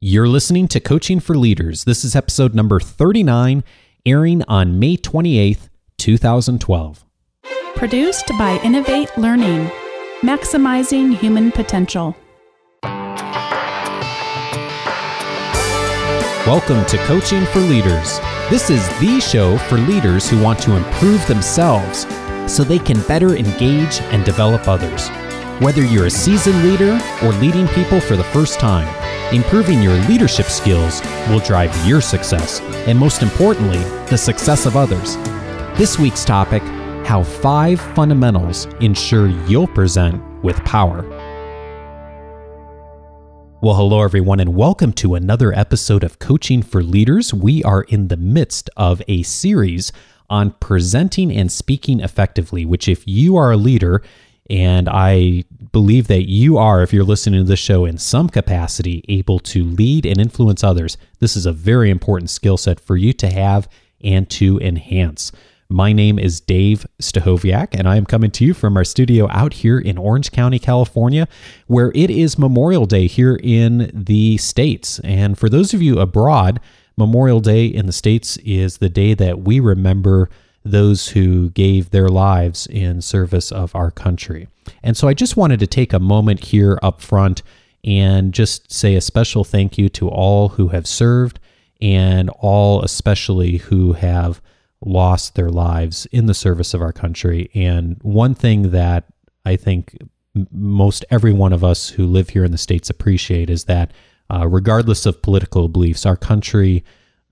You're listening to Coaching for Leaders. This is episode number 39, airing on May 28th, 2012. Produced by Innovate Learning, maximizing human potential. Welcome to Coaching for Leaders. This is the show for leaders who want to improve themselves so they can better engage and develop others. Whether you're a seasoned leader or leading people for the first time, improving your leadership skills will drive your success and, most importantly, the success of others. This week's topic how five fundamentals ensure you'll present with power. Well, hello, everyone, and welcome to another episode of Coaching for Leaders. We are in the midst of a series on presenting and speaking effectively, which, if you are a leader, and I believe that you are, if you're listening to this show in some capacity, able to lead and influence others. This is a very important skill set for you to have and to enhance. My name is Dave Stachowiak, and I am coming to you from our studio out here in Orange County, California, where it is Memorial Day here in the States. And for those of you abroad, Memorial Day in the States is the day that we remember those who gave their lives in service of our country. And so I just wanted to take a moment here up front and just say a special thank you to all who have served and all especially who have lost their lives in the service of our country. And one thing that I think most every one of us who live here in the States appreciate is that uh, regardless of political beliefs, our country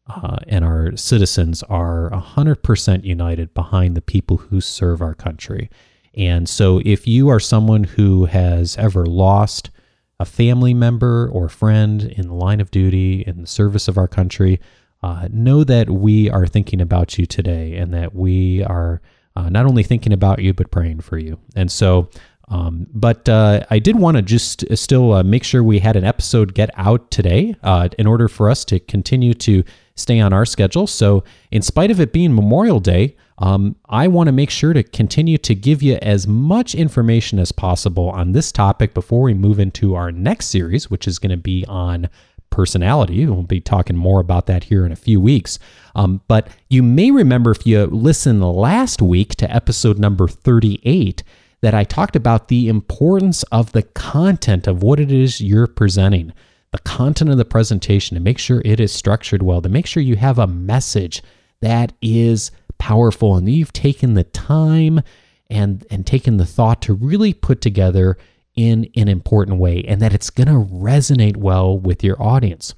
uh, and our citizens are 100% united behind the people who serve our country. And so, if you are someone who has ever lost a family member or friend in the line of duty in the service of our country, uh, know that we are thinking about you today and that we are uh, not only thinking about you, but praying for you. And so, um, but uh, I did want to just still uh, make sure we had an episode get out today uh, in order for us to continue to stay on our schedule. So, in spite of it being Memorial Day, um, I want to make sure to continue to give you as much information as possible on this topic before we move into our next series, which is going to be on personality. We'll be talking more about that here in a few weeks. Um, but you may remember if you listened last week to episode number 38 that I talked about the importance of the content of what it is you're presenting the content of the presentation to make sure it is structured well, to make sure you have a message that is powerful and you've taken the time and and taken the thought to really put together in an important way and that it's going to resonate well with your audience.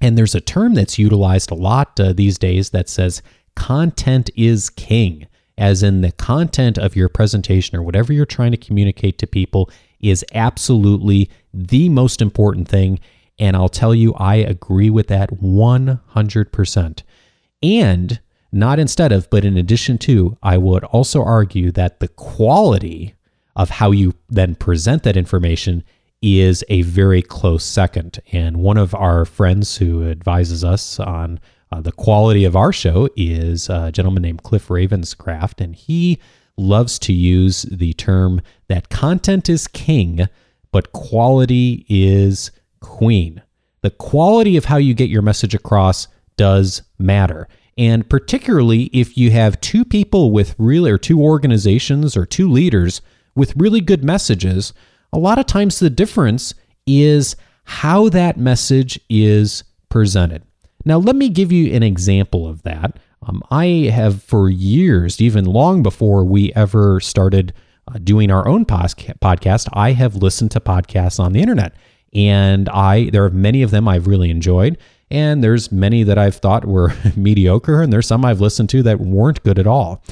And there's a term that's utilized a lot uh, these days that says content is king, as in the content of your presentation or whatever you're trying to communicate to people is absolutely the most important thing and I'll tell you, I agree with that 100%. And not instead of, but in addition to, I would also argue that the quality of how you then present that information is a very close second. And one of our friends who advises us on uh, the quality of our show is a gentleman named Cliff Ravenscraft, and he loves to use the term that content is king, but quality is queen. The quality of how you get your message across does matter. And particularly if you have two people with really, or two organizations or two leaders with really good messages, a lot of times the difference is how that message is presented. Now, let me give you an example of that. Um, I have for years, even long before we ever started uh, doing our own podcast, I have listened to podcasts on the internet and I there are many of them I've really enjoyed and there's many that I've thought were mediocre and there's some I've listened to that weren't good at all.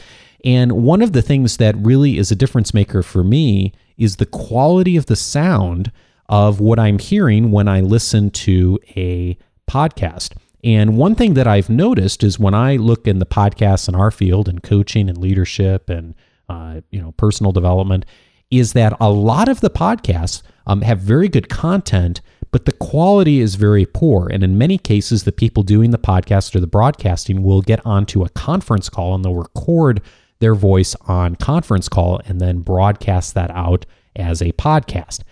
And one of the things that really is a difference maker for me is the quality of the sound of what I'm hearing when I listen to a podcast. And one thing that I've noticed is when I look in the podcasts in our field and coaching and leadership and uh, you know personal development, is that a lot of the podcasts um, have very good content, but the quality is very poor. And in many cases, the people doing the podcast or the broadcasting will get onto a conference call and they'll record their voice on conference call and then broadcast that out as a podcast.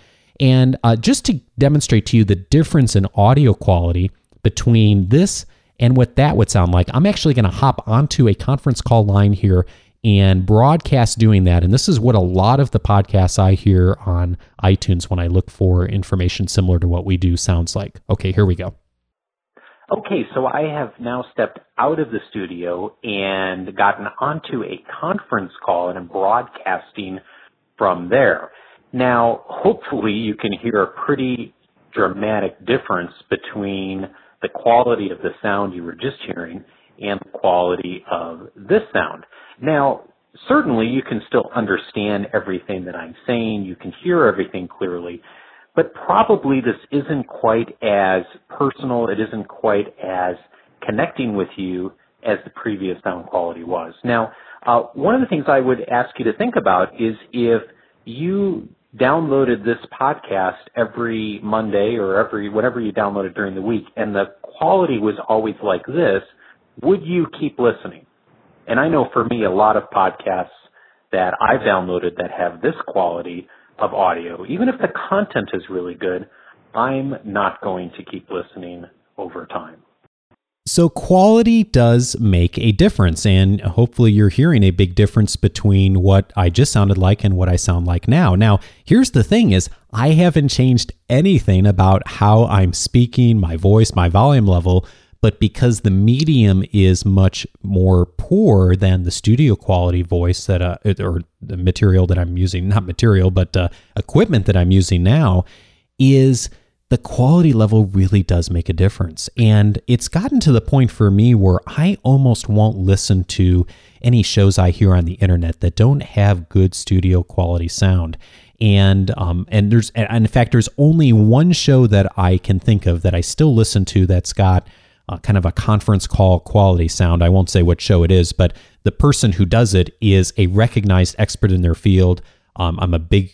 And uh, just to demonstrate to you the difference in audio quality between this and what that would sound like, I'm actually going to hop onto a conference call line here and broadcast doing that. And this is what a lot of the podcasts I hear on iTunes when I look for information similar to what we do sounds like. Okay, here we go. Okay, so I have now stepped out of the studio and gotten onto a conference call and I'm broadcasting from there. Now, hopefully you can hear a pretty dramatic difference between the quality of the sound you were just hearing and the quality of this sound. Now, certainly you can still understand everything that I'm saying, you can hear everything clearly, but probably this isn't quite as personal, it isn't quite as connecting with you as the previous sound quality was. Now, uh, one of the things I would ask you to think about is if you downloaded this podcast every Monday or every whatever you downloaded during the week and the quality was always like this, would you keep listening? And I know for me a lot of podcasts that I've downloaded that have this quality of audio, even if the content is really good, I'm not going to keep listening over time. So, quality does make a difference, and hopefully, you're hearing a big difference between what I just sounded like and what I sound like now. Now, here's the thing: is I haven't changed anything about how I'm speaking, my voice, my volume level, but because the medium is much more poor than the studio quality voice that uh, or the material that I'm using, not material, but uh, equipment that I'm using now, is the quality level really does make a difference. And it's gotten to the point for me where I almost won't listen to any shows I hear on the internet that don't have good studio quality sound. And um, and there's and in fact there's only one show that I can think of that I still listen to that's got uh, kind of a conference call quality sound. I won't say what show it is, but the person who does it is a recognized expert in their field. Um, I'm a big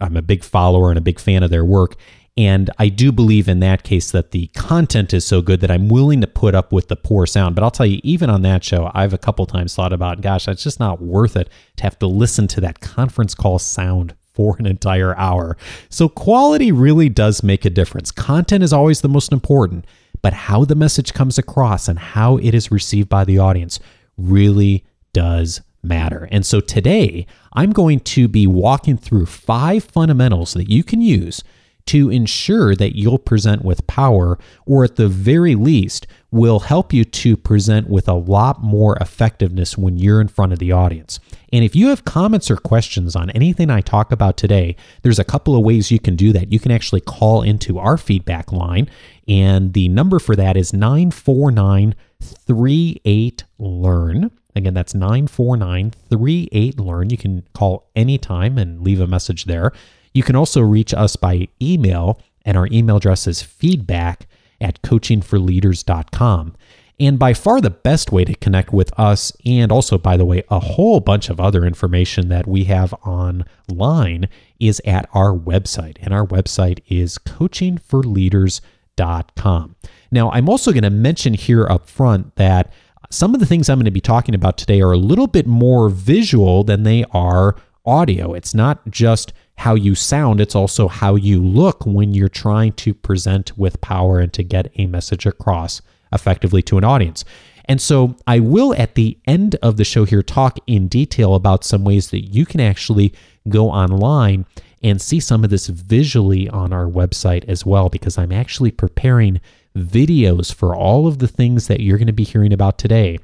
I'm a big follower and a big fan of their work, and I do believe in that case that the content is so good that I'm willing to put up with the poor sound. But I'll tell you, even on that show, I've a couple times thought about, gosh, it's just not worth it to have to listen to that conference call sound for an entire hour. So quality really does make a difference. Content is always the most important, but how the message comes across and how it is received by the audience really does matter. And so today, I'm going to be walking through five fundamentals that you can use to ensure that you'll present with power, or at the very least, will help you to present with a lot more effectiveness when you're in front of the audience. And if you have comments or questions on anything I talk about today, there's a couple of ways you can do that. You can actually call into our feedback line, and the number for that is 949 38 Learn. Again, that's 949 38 Learn. You can call anytime and leave a message there. You can also reach us by email, and our email address is feedback at coachingforleaders.com. And by far the best way to connect with us, and also, by the way, a whole bunch of other information that we have online, is at our website. And our website is coachingforleaders.com. Now, I'm also going to mention here up front that some of the things I'm going to be talking about today are a little bit more visual than they are audio. It's not just how you sound, it's also how you look when you're trying to present with power and to get a message across effectively to an audience. And so I will at the end of the show here talk in detail about some ways that you can actually go online and see some of this visually on our website as well, because I'm actually preparing videos for all of the things that you're going to be hearing about today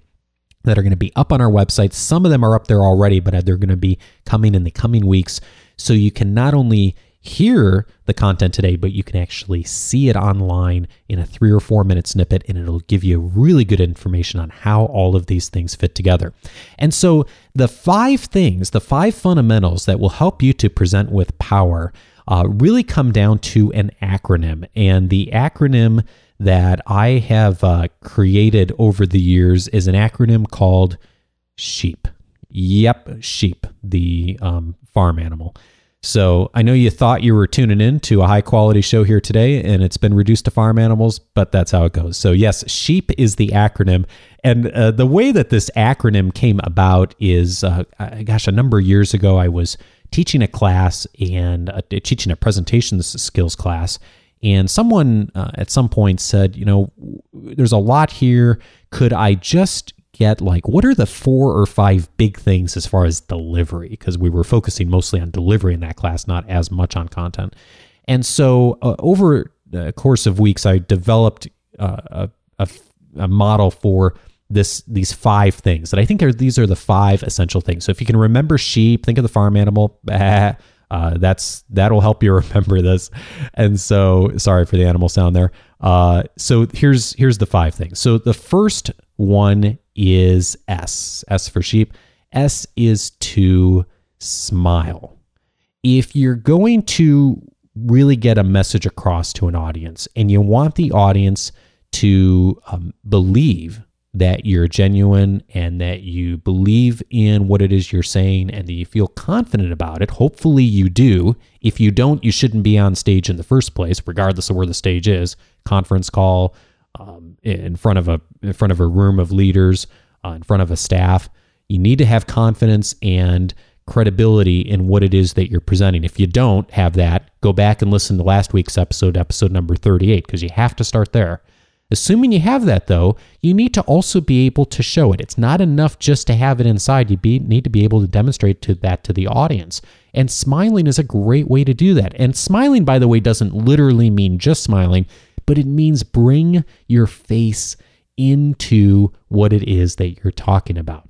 that are going to be up on our website. Some of them are up there already, but they're going to be coming in the coming weeks so you can not only hear the content today, but you can actually see it online in a three or four minute snippet, and it'll give you really good information on how all of these things fit together. And so, the five things, the five fundamentals that will help you to present with power, uh, really come down to an acronym. And the acronym that I have uh, created over the years is an acronym called SHEEP. Yep, sheep, the um, farm animal. So I know you thought you were tuning in to a high quality show here today, and it's been reduced to farm animals, but that's how it goes. So, yes, SHEEP is the acronym. And uh, the way that this acronym came about is, uh, gosh, a number of years ago, I was teaching a class and uh, teaching a presentation skills class. And someone uh, at some point said, you know, there's a lot here. Could I just get like what are the four or five big things as far as delivery? Because we were focusing mostly on delivery in that class, not as much on content. And so uh, over the course of weeks, I developed uh, a, a, model for this these five things that I think are these are the five essential things. So if you can remember sheep, think of the farm animal. Uh, that's that'll help you remember this. And so sorry for the animal sound there. Uh, so here's here's the five things. So the first one is S. S for sheep. S is to smile. If you're going to really get a message across to an audience and you want the audience to um, believe that you're genuine and that you believe in what it is you're saying and that you feel confident about it. Hopefully, you do. If you don't, you shouldn't be on stage in the first place, regardless of where the stage is conference call, um, in front of a in front of a room of leaders, uh, in front of a staff. You need to have confidence and credibility in what it is that you're presenting. If you don't have that, go back and listen to last week's episode, episode number 38, because you have to start there. Assuming you have that, though, you need to also be able to show it. It's not enough just to have it inside. You be, need to be able to demonstrate to that to the audience. And smiling is a great way to do that. And smiling, by the way, doesn't literally mean just smiling, but it means bring your face into what it is that you're talking about.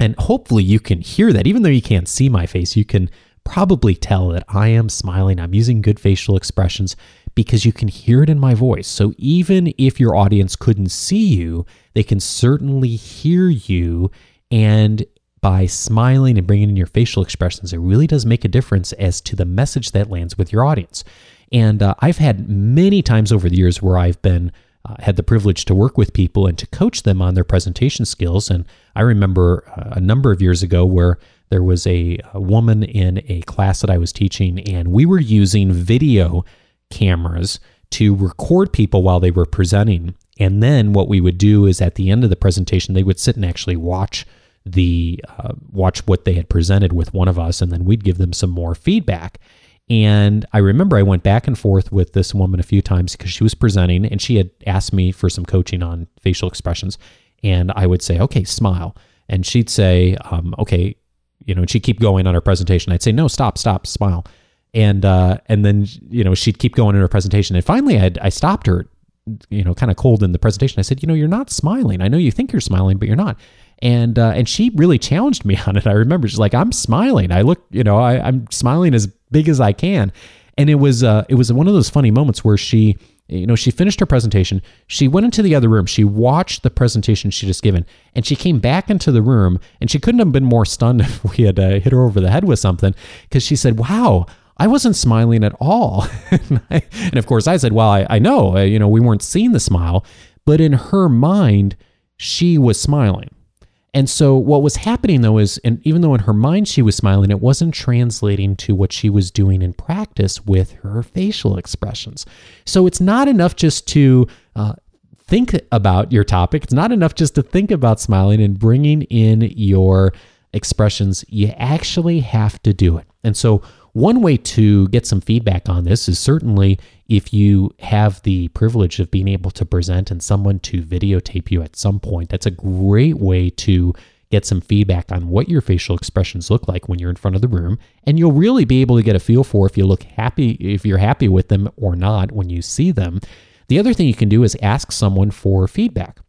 And hopefully you can hear that. Even though you can't see my face, you can probably tell that I am smiling. I'm using good facial expressions because you can hear it in my voice. So even if your audience couldn't see you, they can certainly hear you. And by smiling and bringing in your facial expressions, it really does make a difference as to the message that lands with your audience. And uh, I've had many times over the years where I've been uh, had the privilege to work with people and to coach them on their presentation skills. And I remember uh, a number of years ago where there was a, a woman in a class that I was teaching, and we were using video cameras to record people while they were presenting. And then what we would do is at the end of the presentation, they would sit and actually watch the uh, watch what they had presented with one of us, and then we'd give them some more feedback. And I remember I went back and forth with this woman a few times because she was presenting and she had asked me for some coaching on facial expressions. And I would say, okay, smile. And she'd say, um, okay, you know, and she'd keep going on her presentation. I'd say, no, stop, stop, smile and uh, and then you know she'd keep going in her presentation, and finally I I stopped her, you know, kind of cold in the presentation. I said, you know, you're not smiling. I know you think you're smiling, but you're not. And uh, and she really challenged me on it. I remember she's like, I'm smiling. I look, you know, I, I'm smiling as big as I can, and it was uh, it was one of those funny moments where she you know, she finished her presentation. She went into the other room. She watched the presentation she just given, and she came back into the room. And she couldn't have been more stunned if we had uh, hit her over the head with something, because she said, "Wow, I wasn't smiling at all. and, I, and, of course, I said, Well, I, I know, you know, we weren't seeing the smile, but in her mind, she was smiling. And so what was happening though is, and even though in her mind she was smiling, it wasn't translating to what she was doing in practice with her facial expressions. So it's not enough just to uh, think about your topic. It's not enough just to think about smiling and bringing in your expressions. You actually have to do it. And so one way to get some feedback on this is certainly if you have the privilege of being able to present and someone to videotape you at some point. That's a great way to get some feedback on what your facial expressions look like when you're in front of the room and you'll really be able to get a feel for if you look happy if you're happy with them or not when you see them. The other thing you can do is ask someone for feedback.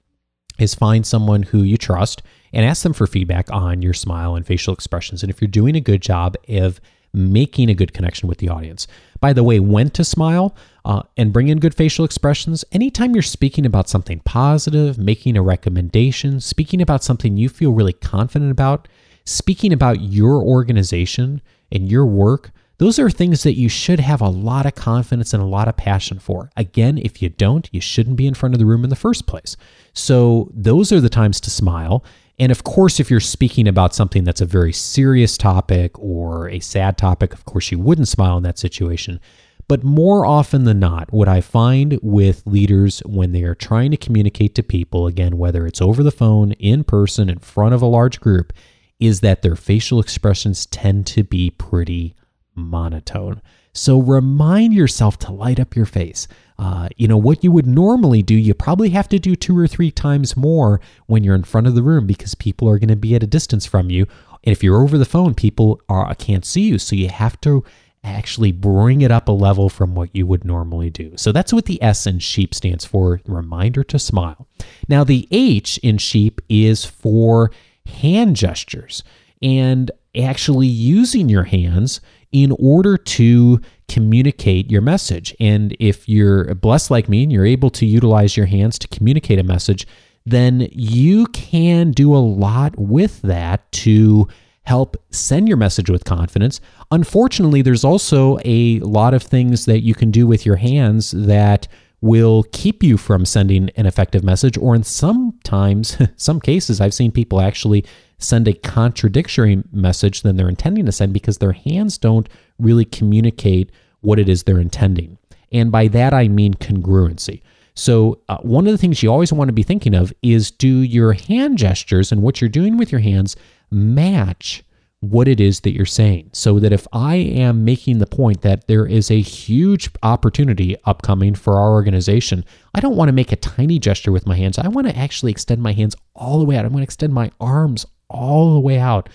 Is find someone who you trust and ask them for feedback on your smile and facial expressions. And if you're doing a good job of making a good connection with the audience. By the way, when to smile uh, and bring in good facial expressions. Anytime you're speaking about something positive, making a recommendation, speaking about something you feel really confident about, speaking about your organization and your work, those are things that you should have a lot of confidence and a lot of passion for. Again, if you don't, you shouldn't be in front of the room in the first place. So, those are the times to smile. And of course, if you're speaking about something that's a very serious topic or a sad topic, of course, you wouldn't smile in that situation. But more often than not, what I find with leaders when they are trying to communicate to people, again, whether it's over the phone, in person, in front of a large group, is that their facial expressions tend to be pretty monotone. So remind yourself to light up your face. Uh, you know, what you would normally do, you probably have to do two or three times more when you're in front of the room because people are going to be at a distance from you. And if you're over the phone, people are, can't see you. So you have to actually bring it up a level from what you would normally do. So that's what the S in sheep stands for reminder to smile. Now, the H in sheep is for hand gestures and actually using your hands in order to communicate your message. And if you're blessed like me and you're able to utilize your hands to communicate a message, then you can do a lot with that to help send your message with confidence. Unfortunately, there's also a lot of things that you can do with your hands that will keep you from sending an effective message or in sometimes some cases I've seen people actually send a contradictory message than they're intending to send because their hands don't really communicate what it is they're intending. And by that, I mean congruency. So, uh, one of the things you always want to be thinking of is do your hand gestures and what you're doing with your hands match what it is that you're saying. So that if I am making the point that there is a huge opportunity upcoming for our organization, I don't want to make a tiny gesture with my hands. I want to actually extend my hands all the way out. I want to extend my arms all the way out.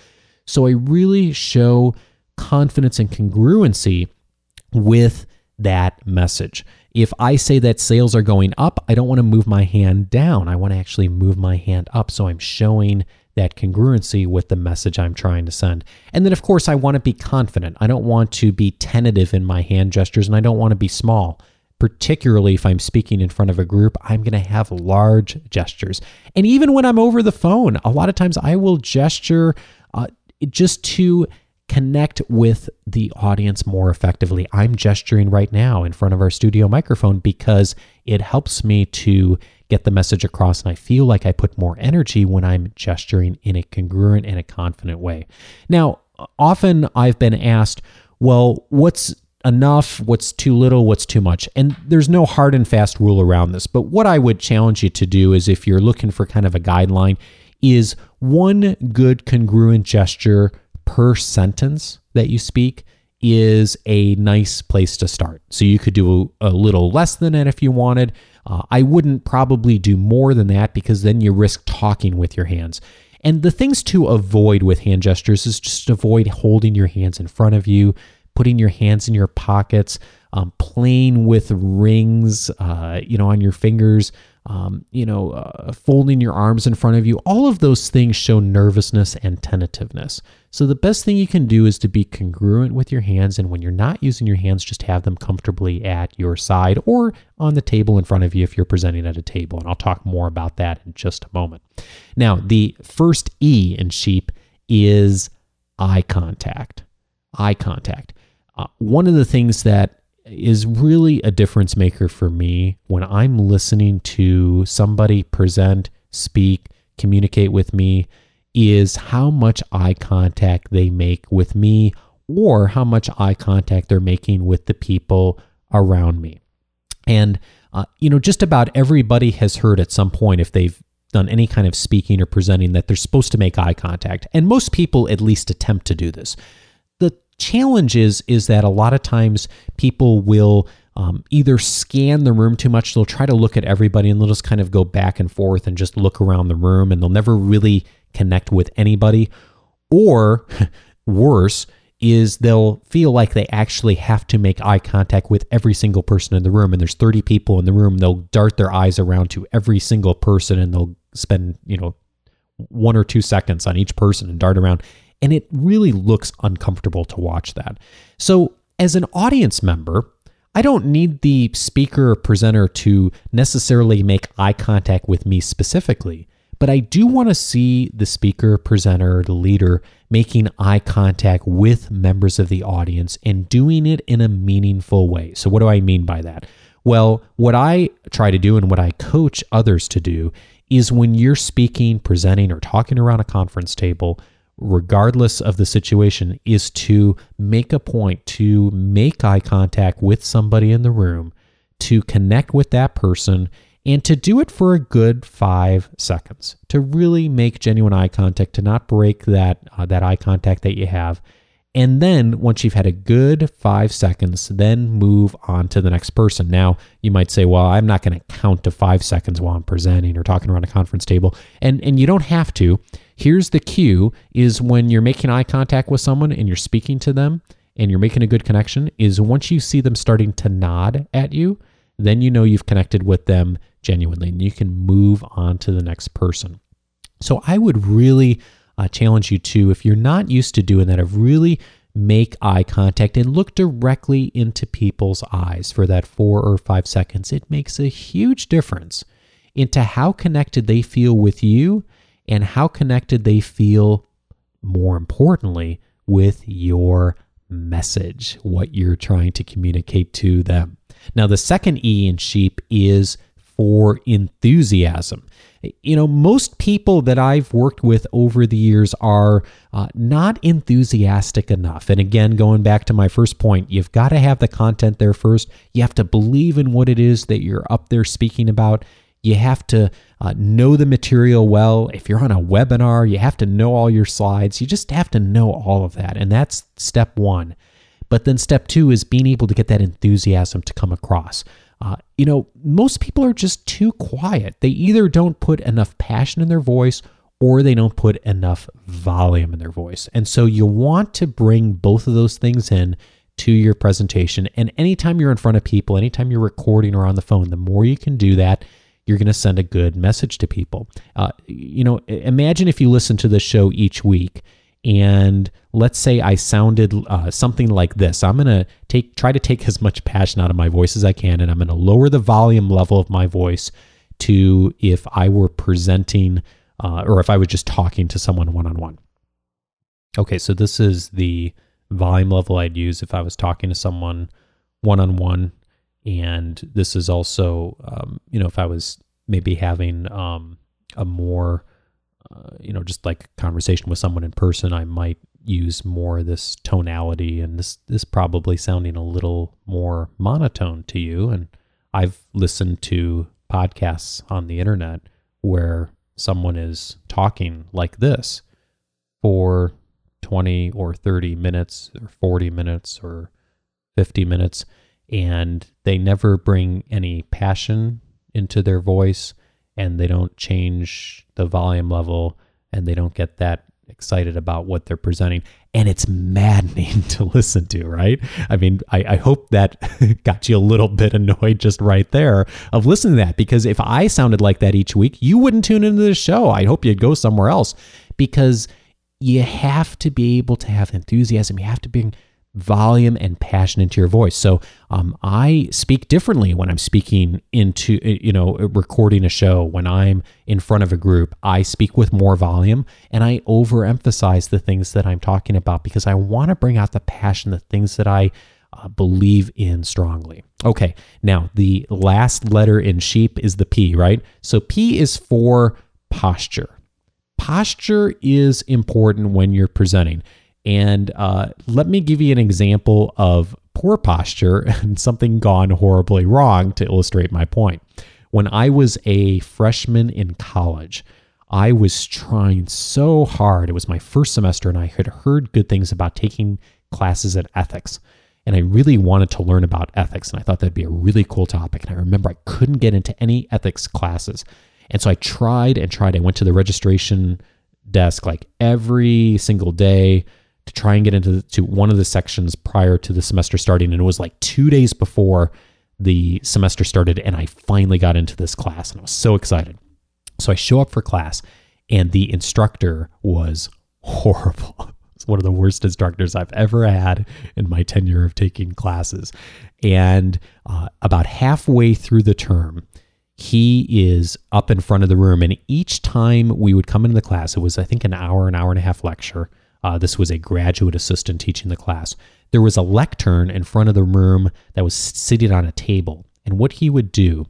So I really show confidence and congruency with that message. If I say that sales are going up, I don't want to move my hand down. I want to actually move my hand up. So I'm showing that congruency with the message I'm trying to send. And then, of course, I want to be confident. I don't want to be tentative in my hand gestures and I don't want to be small. Particularly if I'm speaking in front of a group, I'm going to have large gestures. And even when I'm over the phone, a lot of times I will gesture uh, just to connect with the audience more effectively. I'm gesturing right now in front of our studio microphone because it helps me to get the message across. And I feel like I put more energy when I'm gesturing in a congruent and a confident way. Now, often I've been asked, well, what's enough, what's too little, what's too much. And there's no hard and fast rule around this. But what I would challenge you to do is if you're looking for kind of a guideline, is one good congruent gesture per sentence that you speak is a nice place to start. So you could do a, little less than that if you wanted. Uh, I wouldn't probably do more than that because then you risk talking with your hands. And the things to avoid with hand gestures is just avoid holding your hands in front of you, putting your hands in your pockets, um, playing with rings, uh, you know, on your fingers, um, you know, uh, folding your arms in front of you. All of those things show nervousness and tentativeness. So the best thing you can do is to be congruent with your hands. And when you're not using your hands, just have them comfortably at your side or on the table in front of you if you're presenting at a table. And I'll talk more about that in just a moment. Now, the first E in sheep is eye contact. Eye contact. Uh, one of the things that is really a difference maker for me when I'm listening to somebody present, speak, communicate with me is how much eye contact they make with me or how much eye contact they're making with the people around me. And, uh, you know, just about everybody has heard at some point, if they've done any kind of speaking or presenting, that they're supposed to make eye contact. And most people at least attempt to do this challenge is is that a lot of times people will um, either scan the room too much they'll try to look at everybody and they'll just kind of go back and forth and just look around the room and they'll never really connect with anybody. Or worse is they'll feel like they actually have to make eye contact with every single person in the room and there's 30 people in the room they'll dart their eyes around to every single person and they'll spend you know one or two seconds on each person and dart around and it really looks uncomfortable to watch that. So, as an audience member, I don't need the speaker or presenter to necessarily make eye contact with me specifically, but I do want to see the speaker, presenter, the leader making eye contact with members of the audience and doing it in a meaningful way. So, what do I mean by that? Well, what I try to do and what I coach others to do is when you're speaking, presenting, or talking around a conference table, regardless of the situation, is to make a point to make eye contact with somebody in the room, to connect with that person, and to do it for a good five seconds to really make genuine eye contact, to not break that uh, that eye contact that you have. And then once you've had a good five seconds, then move on to the next person. Now, you might say, well, I'm not going to count to five seconds while I'm presenting or talking around a conference table. And, and you don't have to. Here's the cue is when you're making eye contact with someone and you're speaking to them and you're making a good connection is once you see them starting to nod at you, then you know you've connected with them genuinely and you can move on to the next person. So I would really uh, challenge you to, if you're not used to doing that, of really make eye contact and look directly into people's eyes for that four or five seconds. It makes a huge difference into how connected they feel with you and how connected they feel, more importantly, with your message, what you're trying to communicate to them. Now, the second E in sheep is for enthusiasm. You know, most people that I've worked with over the years are uh, not enthusiastic enough. And again, going back to my first point, you've got to have the content there first. You have to believe in what it is that you're up there speaking about. You have to uh, know the material well. If you're on a webinar, you have to know all your slides. You just have to know all of that. And that's step one. But then step two is being able to get that enthusiasm to come across. Uh, you know, most people are just too quiet. They either don't put enough passion in their voice or they don't put enough volume in their voice. And so you want to bring both of those things in to your presentation. And anytime you're in front of people, anytime you're recording or on the phone, the more you can do that, you're going to send a good message to people. Uh, you know, imagine if you listen to the show each week and let's say I sounded uh, something like this. I'm going to take try to take as much passion out of my voice as I can, and I'm going to lower the volume level of my voice to if I were presenting uh, or if I was just talking to someone one on one. Okay, so this is the volume level I'd use if I was talking to someone one on one, and this is also um, you know if I was maybe having um, a more uh, you know, just like conversation with someone in person, I might use more this tonality and this this probably sounding a little more monotone to you. And I've listened to podcasts on the internet where someone is talking like this for 20 or 30 minutes or 40 minutes or 50 minutes and they never bring any passion into their voice and they don't change the volume level and they don't get that excited about what they're presenting. And it's maddening to listen to, right? I mean, I, I, hope that got you a little bit annoyed just right there of listening to that because if I sounded like that each week, you wouldn't tune into the show. I hope you'd go somewhere else because you have to be able to have enthusiasm. You have to bring volume and passion into your voice. So um, I speak differently when I'm speaking into, you know, recording a show. When I'm in front of a group, I speak with more volume and I overemphasize the things that I'm talking about because I want to bring out the passion, the things that I uh, believe in strongly. Okay, now the last letter in sheep is the P, right? So P is for posture. Posture is important when you're presenting. And uh, let me give you an example of poor posture and something gone horribly wrong to illustrate my point. When I was a freshman in college, I was trying so hard. It was my first semester, and I had heard good things about taking classes in ethics. And I really wanted to learn about ethics, and I thought that'd be a really cool topic. And I remember I couldn't get into any ethics classes. And so I tried and tried. I went to the registration desk like every single day to try and get into the, to one of the sections prior to the semester starting and it was like 2 days before the semester started and I finally got into this class and I was so excited. So I show up for class and the instructor was horrible. It's one of the worst instructors I've ever had in my tenure of taking classes. And uh, about halfway through the term, he is up in front of the room. And each time we would come into the class, it was, I think, an hour, an hour and a half lecture. Uh, this was a graduate assistant teaching the class. There was a lectern in front of the room that was sitting on a table. And what he would do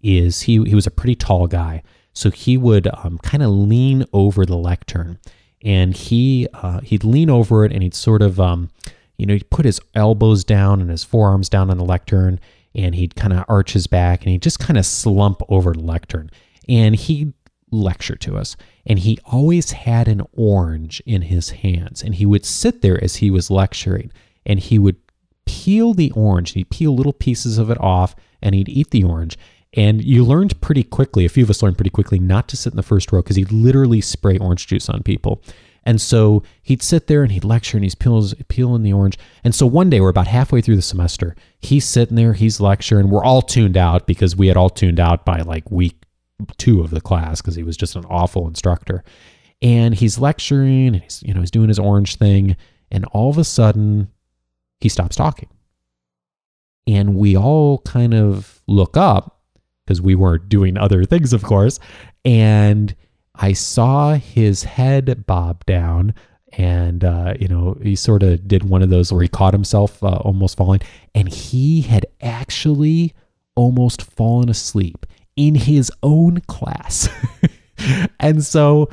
is he, he was a pretty tall guy. So he would um, kind of lean over the lectern and he, uh, he'd lean over it and he'd sort of, um, you know, he'd put his elbows down and his forearms down on the lectern and he'd kind of arch his back and he'd just kind of slump over the lectern and he'd lecture to us. And he always had an orange in his hands. And he would sit there as he was lecturing and he would peel the orange. He'd peel little pieces of it off and he'd eat the orange. And you learned pretty quickly, a few of us learned pretty quickly not to sit in the first row because he'd literally spray orange juice on people. And so he'd sit there and he'd lecture and he's peels, peeling the orange. And so one day, we're about halfway through the semester. He's sitting there, he's lecturing. We're all tuned out because we had all tuned out by like week two of the class because he was just an awful instructor. And he's lecturing and he's, you know, he's doing his orange thing. And all of a sudden, he stops talking. And we all kind of look up because we weren't doing other things, of course. And I saw his head bob down, and uh, you know he sort of did one of those where he caught himself uh, almost falling, and he had actually almost fallen asleep in his own class. and so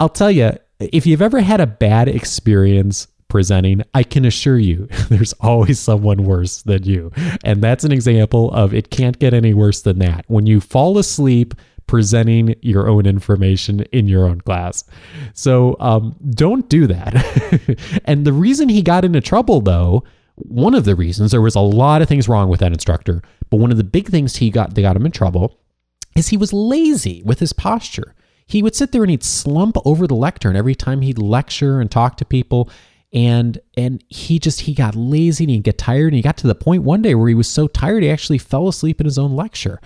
I'll tell you, if you've ever had a bad experience presenting, I can assure you there's always someone worse than you. And that's an example of it can't get any worse than that. When you fall asleep presenting your own information in your own class. So um, don't do that. and the reason he got into trouble, though, one of the reasons there was a lot of things wrong with that instructor, but one of the big things he got they got him in trouble is he was lazy with his posture. He would sit there and he'd slump over the lectern every time he'd lecture and talk to people. And and he just he got lazy and he'd get tired. And he got to the point one day where he was so tired he actually fell asleep in his own lecture.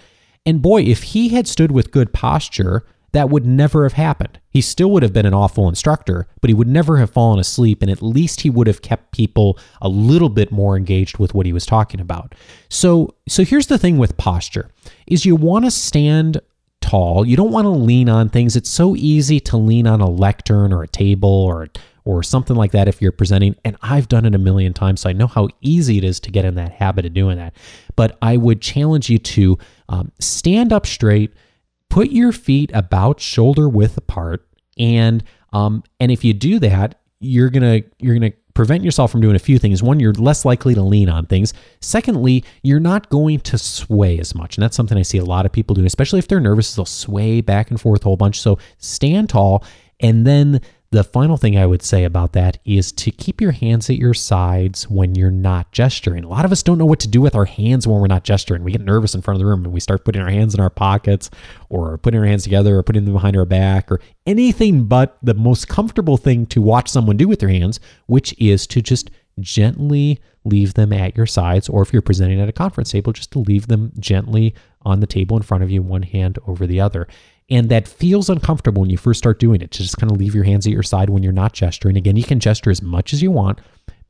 And boy, if he had stood with good posture, that would never have happened. He still would have been an awful instructor, but he would never have fallen asleep, and at least he would have kept people a little bit more engaged with what he was talking about. So, so here's the thing with posture: is you want to stand tall. You don't want to lean on things. It's so easy to lean on a lectern or a table or or something like that if you're presenting. And I've done it a million times, so I know how easy it is to get in that habit of doing that. But I would challenge you to um, stand up straight, put your feet about shoulder width apart, and um, and if you do that, you're gonna you're gonna prevent yourself from doing a few things. One, you're less likely to lean on things. Secondly, you're not going to sway as much. And that's something I see a lot of people doing, especially if they're nervous, they'll sway back and forth a whole bunch. So stand tall. And then the final thing I would say about that is to keep your hands at your sides when you're not gesturing. A lot of us don't know what to do with our hands when we're not gesturing. We get nervous in front of the room and we start putting our hands in our pockets or putting our hands together or putting them behind our back or anything but the most comfortable thing to watch someone do with their hands, which is to just gently leave them at your sides, or if you're presenting at a conference table, just to leave them gently on the table in front of you, one hand over the other. And that feels uncomfortable when you first start doing it, to just kind of leave your hands at your side when you're not gesturing. Again, you can gesture as much as you want,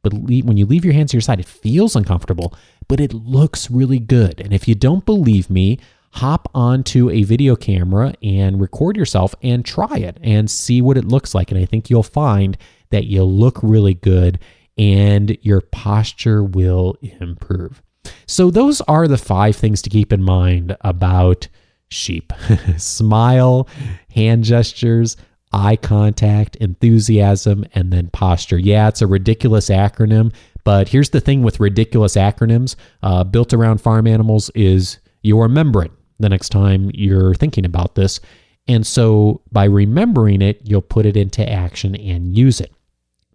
but when you leave your hands at your side, it feels uncomfortable, but it looks really good. And if you don't believe me, hop onto a video camera and record yourself and try it and see what it looks like. And I think you'll find that you look really good and your posture will improve. So, those are the five things to keep in mind about sheep smile, hand gestures, eye contact, enthusiasm, and then posture. Yeah, it's a ridiculous acronym, but here's the thing with ridiculous acronyms uh, built around farm animals is you remember it the next time you're thinking about this. And so by remembering it, you'll put it into action and use it.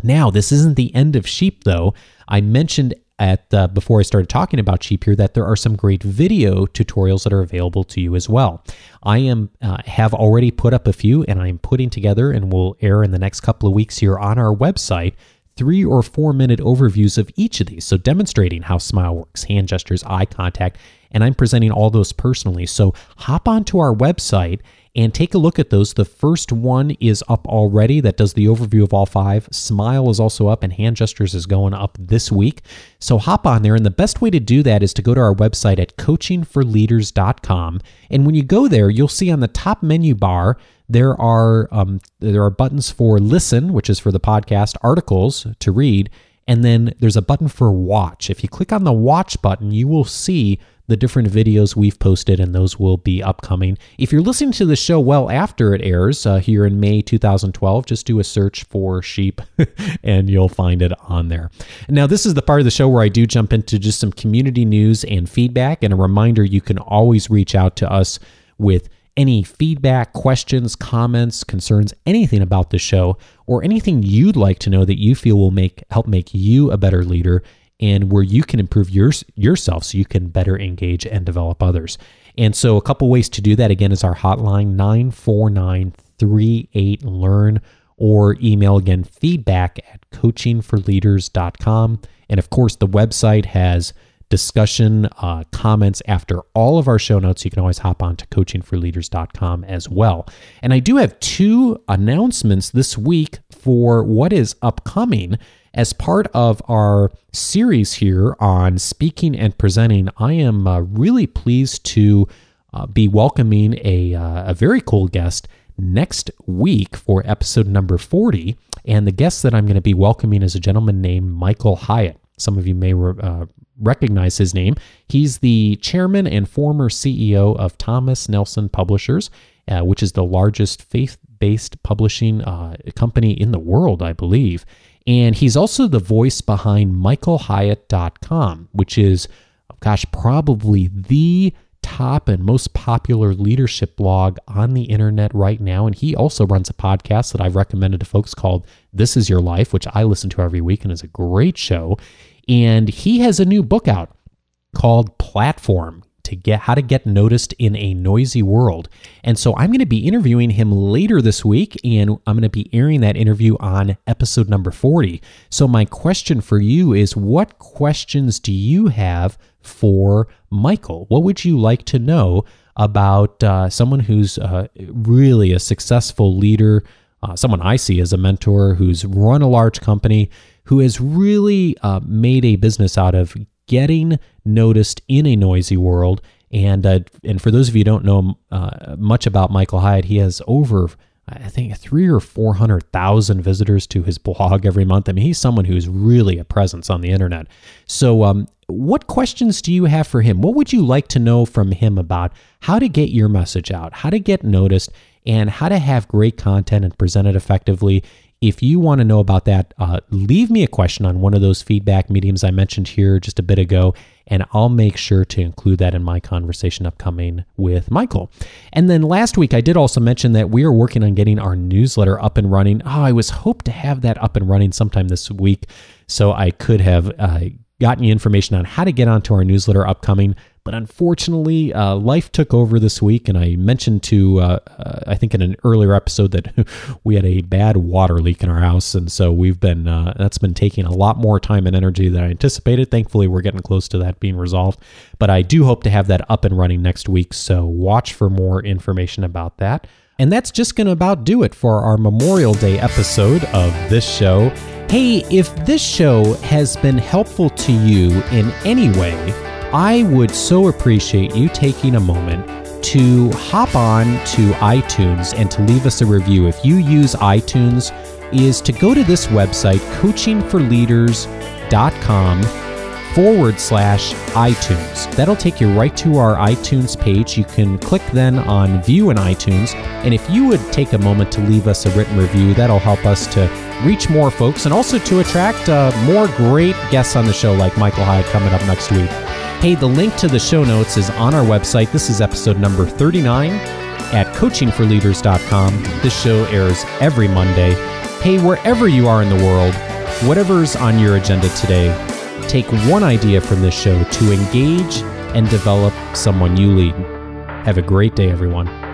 Now, this isn't the end of sheep, though. I mentioned at uh, before I started talking about sheep here that there are some great video tutorials that are available to you as well. I am uh, have already put up a few, and I'm putting together and will air in the next couple of weeks here on our website three or four minute overviews of each of these. So demonstrating how smile works, hand gestures, eye contact, and I'm presenting all those personally. So hop onto our website and take a look at those. The first one is up already that does the overview of all five. Smile is also up, and hand gestures is going up this week. So hop on there. And the best way to do that is to go to our website at coachingforleaders.com. And when you go there, you'll see on the top menu bar, there are um, there are buttons for listen, which is for the podcast, articles to read, and then there's a button for watch. If you click on the watch button, you will see the different videos we've posted, and those will be upcoming. If you're listening to the show well after it airs uh, here in May 2012, just do a search for sheep and you'll find it on there. Now, this is the part of the show where I do jump into just some community news and feedback, and a reminder you can always reach out to us with any feedback, questions, comments, concerns, anything about the show, or anything you'd like to know that you feel will make help make you a better leader and where you can improve your, yourself so you can better engage and develop others. And so, a couple ways to do that again is our hotline 94938 Learn or email again feedback at coachingforleaders.com. And of course, the website has discussion, uh, comments after all of our show notes. You can always hop on to coachingforleaders.com as well. And I do have two announcements this week for what is upcoming. As part of our series here on speaking and presenting, I am uh, really pleased to uh, be welcoming a, uh, a very cool guest next week for episode number 40. And the guest that I'm going to be welcoming is a gentleman named Michael Hyatt. Some of you may uh, recognize his name. He's the chairman and former CEO of Thomas Nelson Publishers, uh, which is the largest faith based publishing uh, company in the world, I believe. And he's also the voice behind michaelhyatt.com, which is, gosh, probably the top and most popular leadership blog on the internet right now. And he also runs a podcast that I've recommended to folks called This Is Your Life, which I listen to every week and is a great show. And he has a new book out called Platform to get how to get noticed in a noisy world. And so I'm going to be interviewing him later this week and I'm going to be airing that interview on episode number 40. So my question for you is what questions do you have for Michael? What would you like to know about uh, someone who's uh, really a successful leader, uh, someone I see as a mentor who's run a large company, who has really uh, made a business out of getting noticed in a noisy world. And uh, and for those of you who don't know uh, much about Michael Hyatt, he has over I think three or four hundred thousand visitors to his blog every month. I mean, he's someone who's really a presence on the internet. So, um, what questions do you have for him? What would you like to know from him about how to get your message out, how to get noticed, and how to have great content and present it effectively if you want to know about that, uh, leave me a question on one of those feedback mediums I mentioned here just a bit ago, and I'll make sure to include that in my conversation upcoming with Michael. And then last week, I did also mention that we are working on getting our newsletter up and running. Oh, I was hoped to have that up and running sometime this week, so I could have uh, gotten you information on how to get onto our newsletter upcoming. But unfortunately, uh, life took over this week, and I mentioned to, uh, uh, I think in an earlier episode, that we had a bad water leak in our house, and so we've been uh, that's been taking a lot more time and energy than I anticipated. Thankfully, we're getting close to that being resolved, but I do hope to have that up and running next week. So watch for more information about that. And that's just going to about do it for our Memorial Day episode of this show. Hey, if this show has been helpful to you in any way, I would so appreciate you taking a moment to hop on to iTunes and to leave us a review. If you use iTunes, is to go to this website, coachingforleaders.com forward slash iTunes. That'll take you right to our iTunes page. You can click then on View in iTunes. And if you would take a moment to leave us a written review, that'll help us to reach more folks and also to attract uh, more great guests on the show like Michael Hyatt coming up next week. Hey, the link to the show notes is on our website. This is episode number 39 at coachingforleaders.com. This show airs every Monday. Hey, wherever you are in the world, whatever's on your agenda today, take one idea from this show to engage and develop someone you lead. Have a great day, everyone.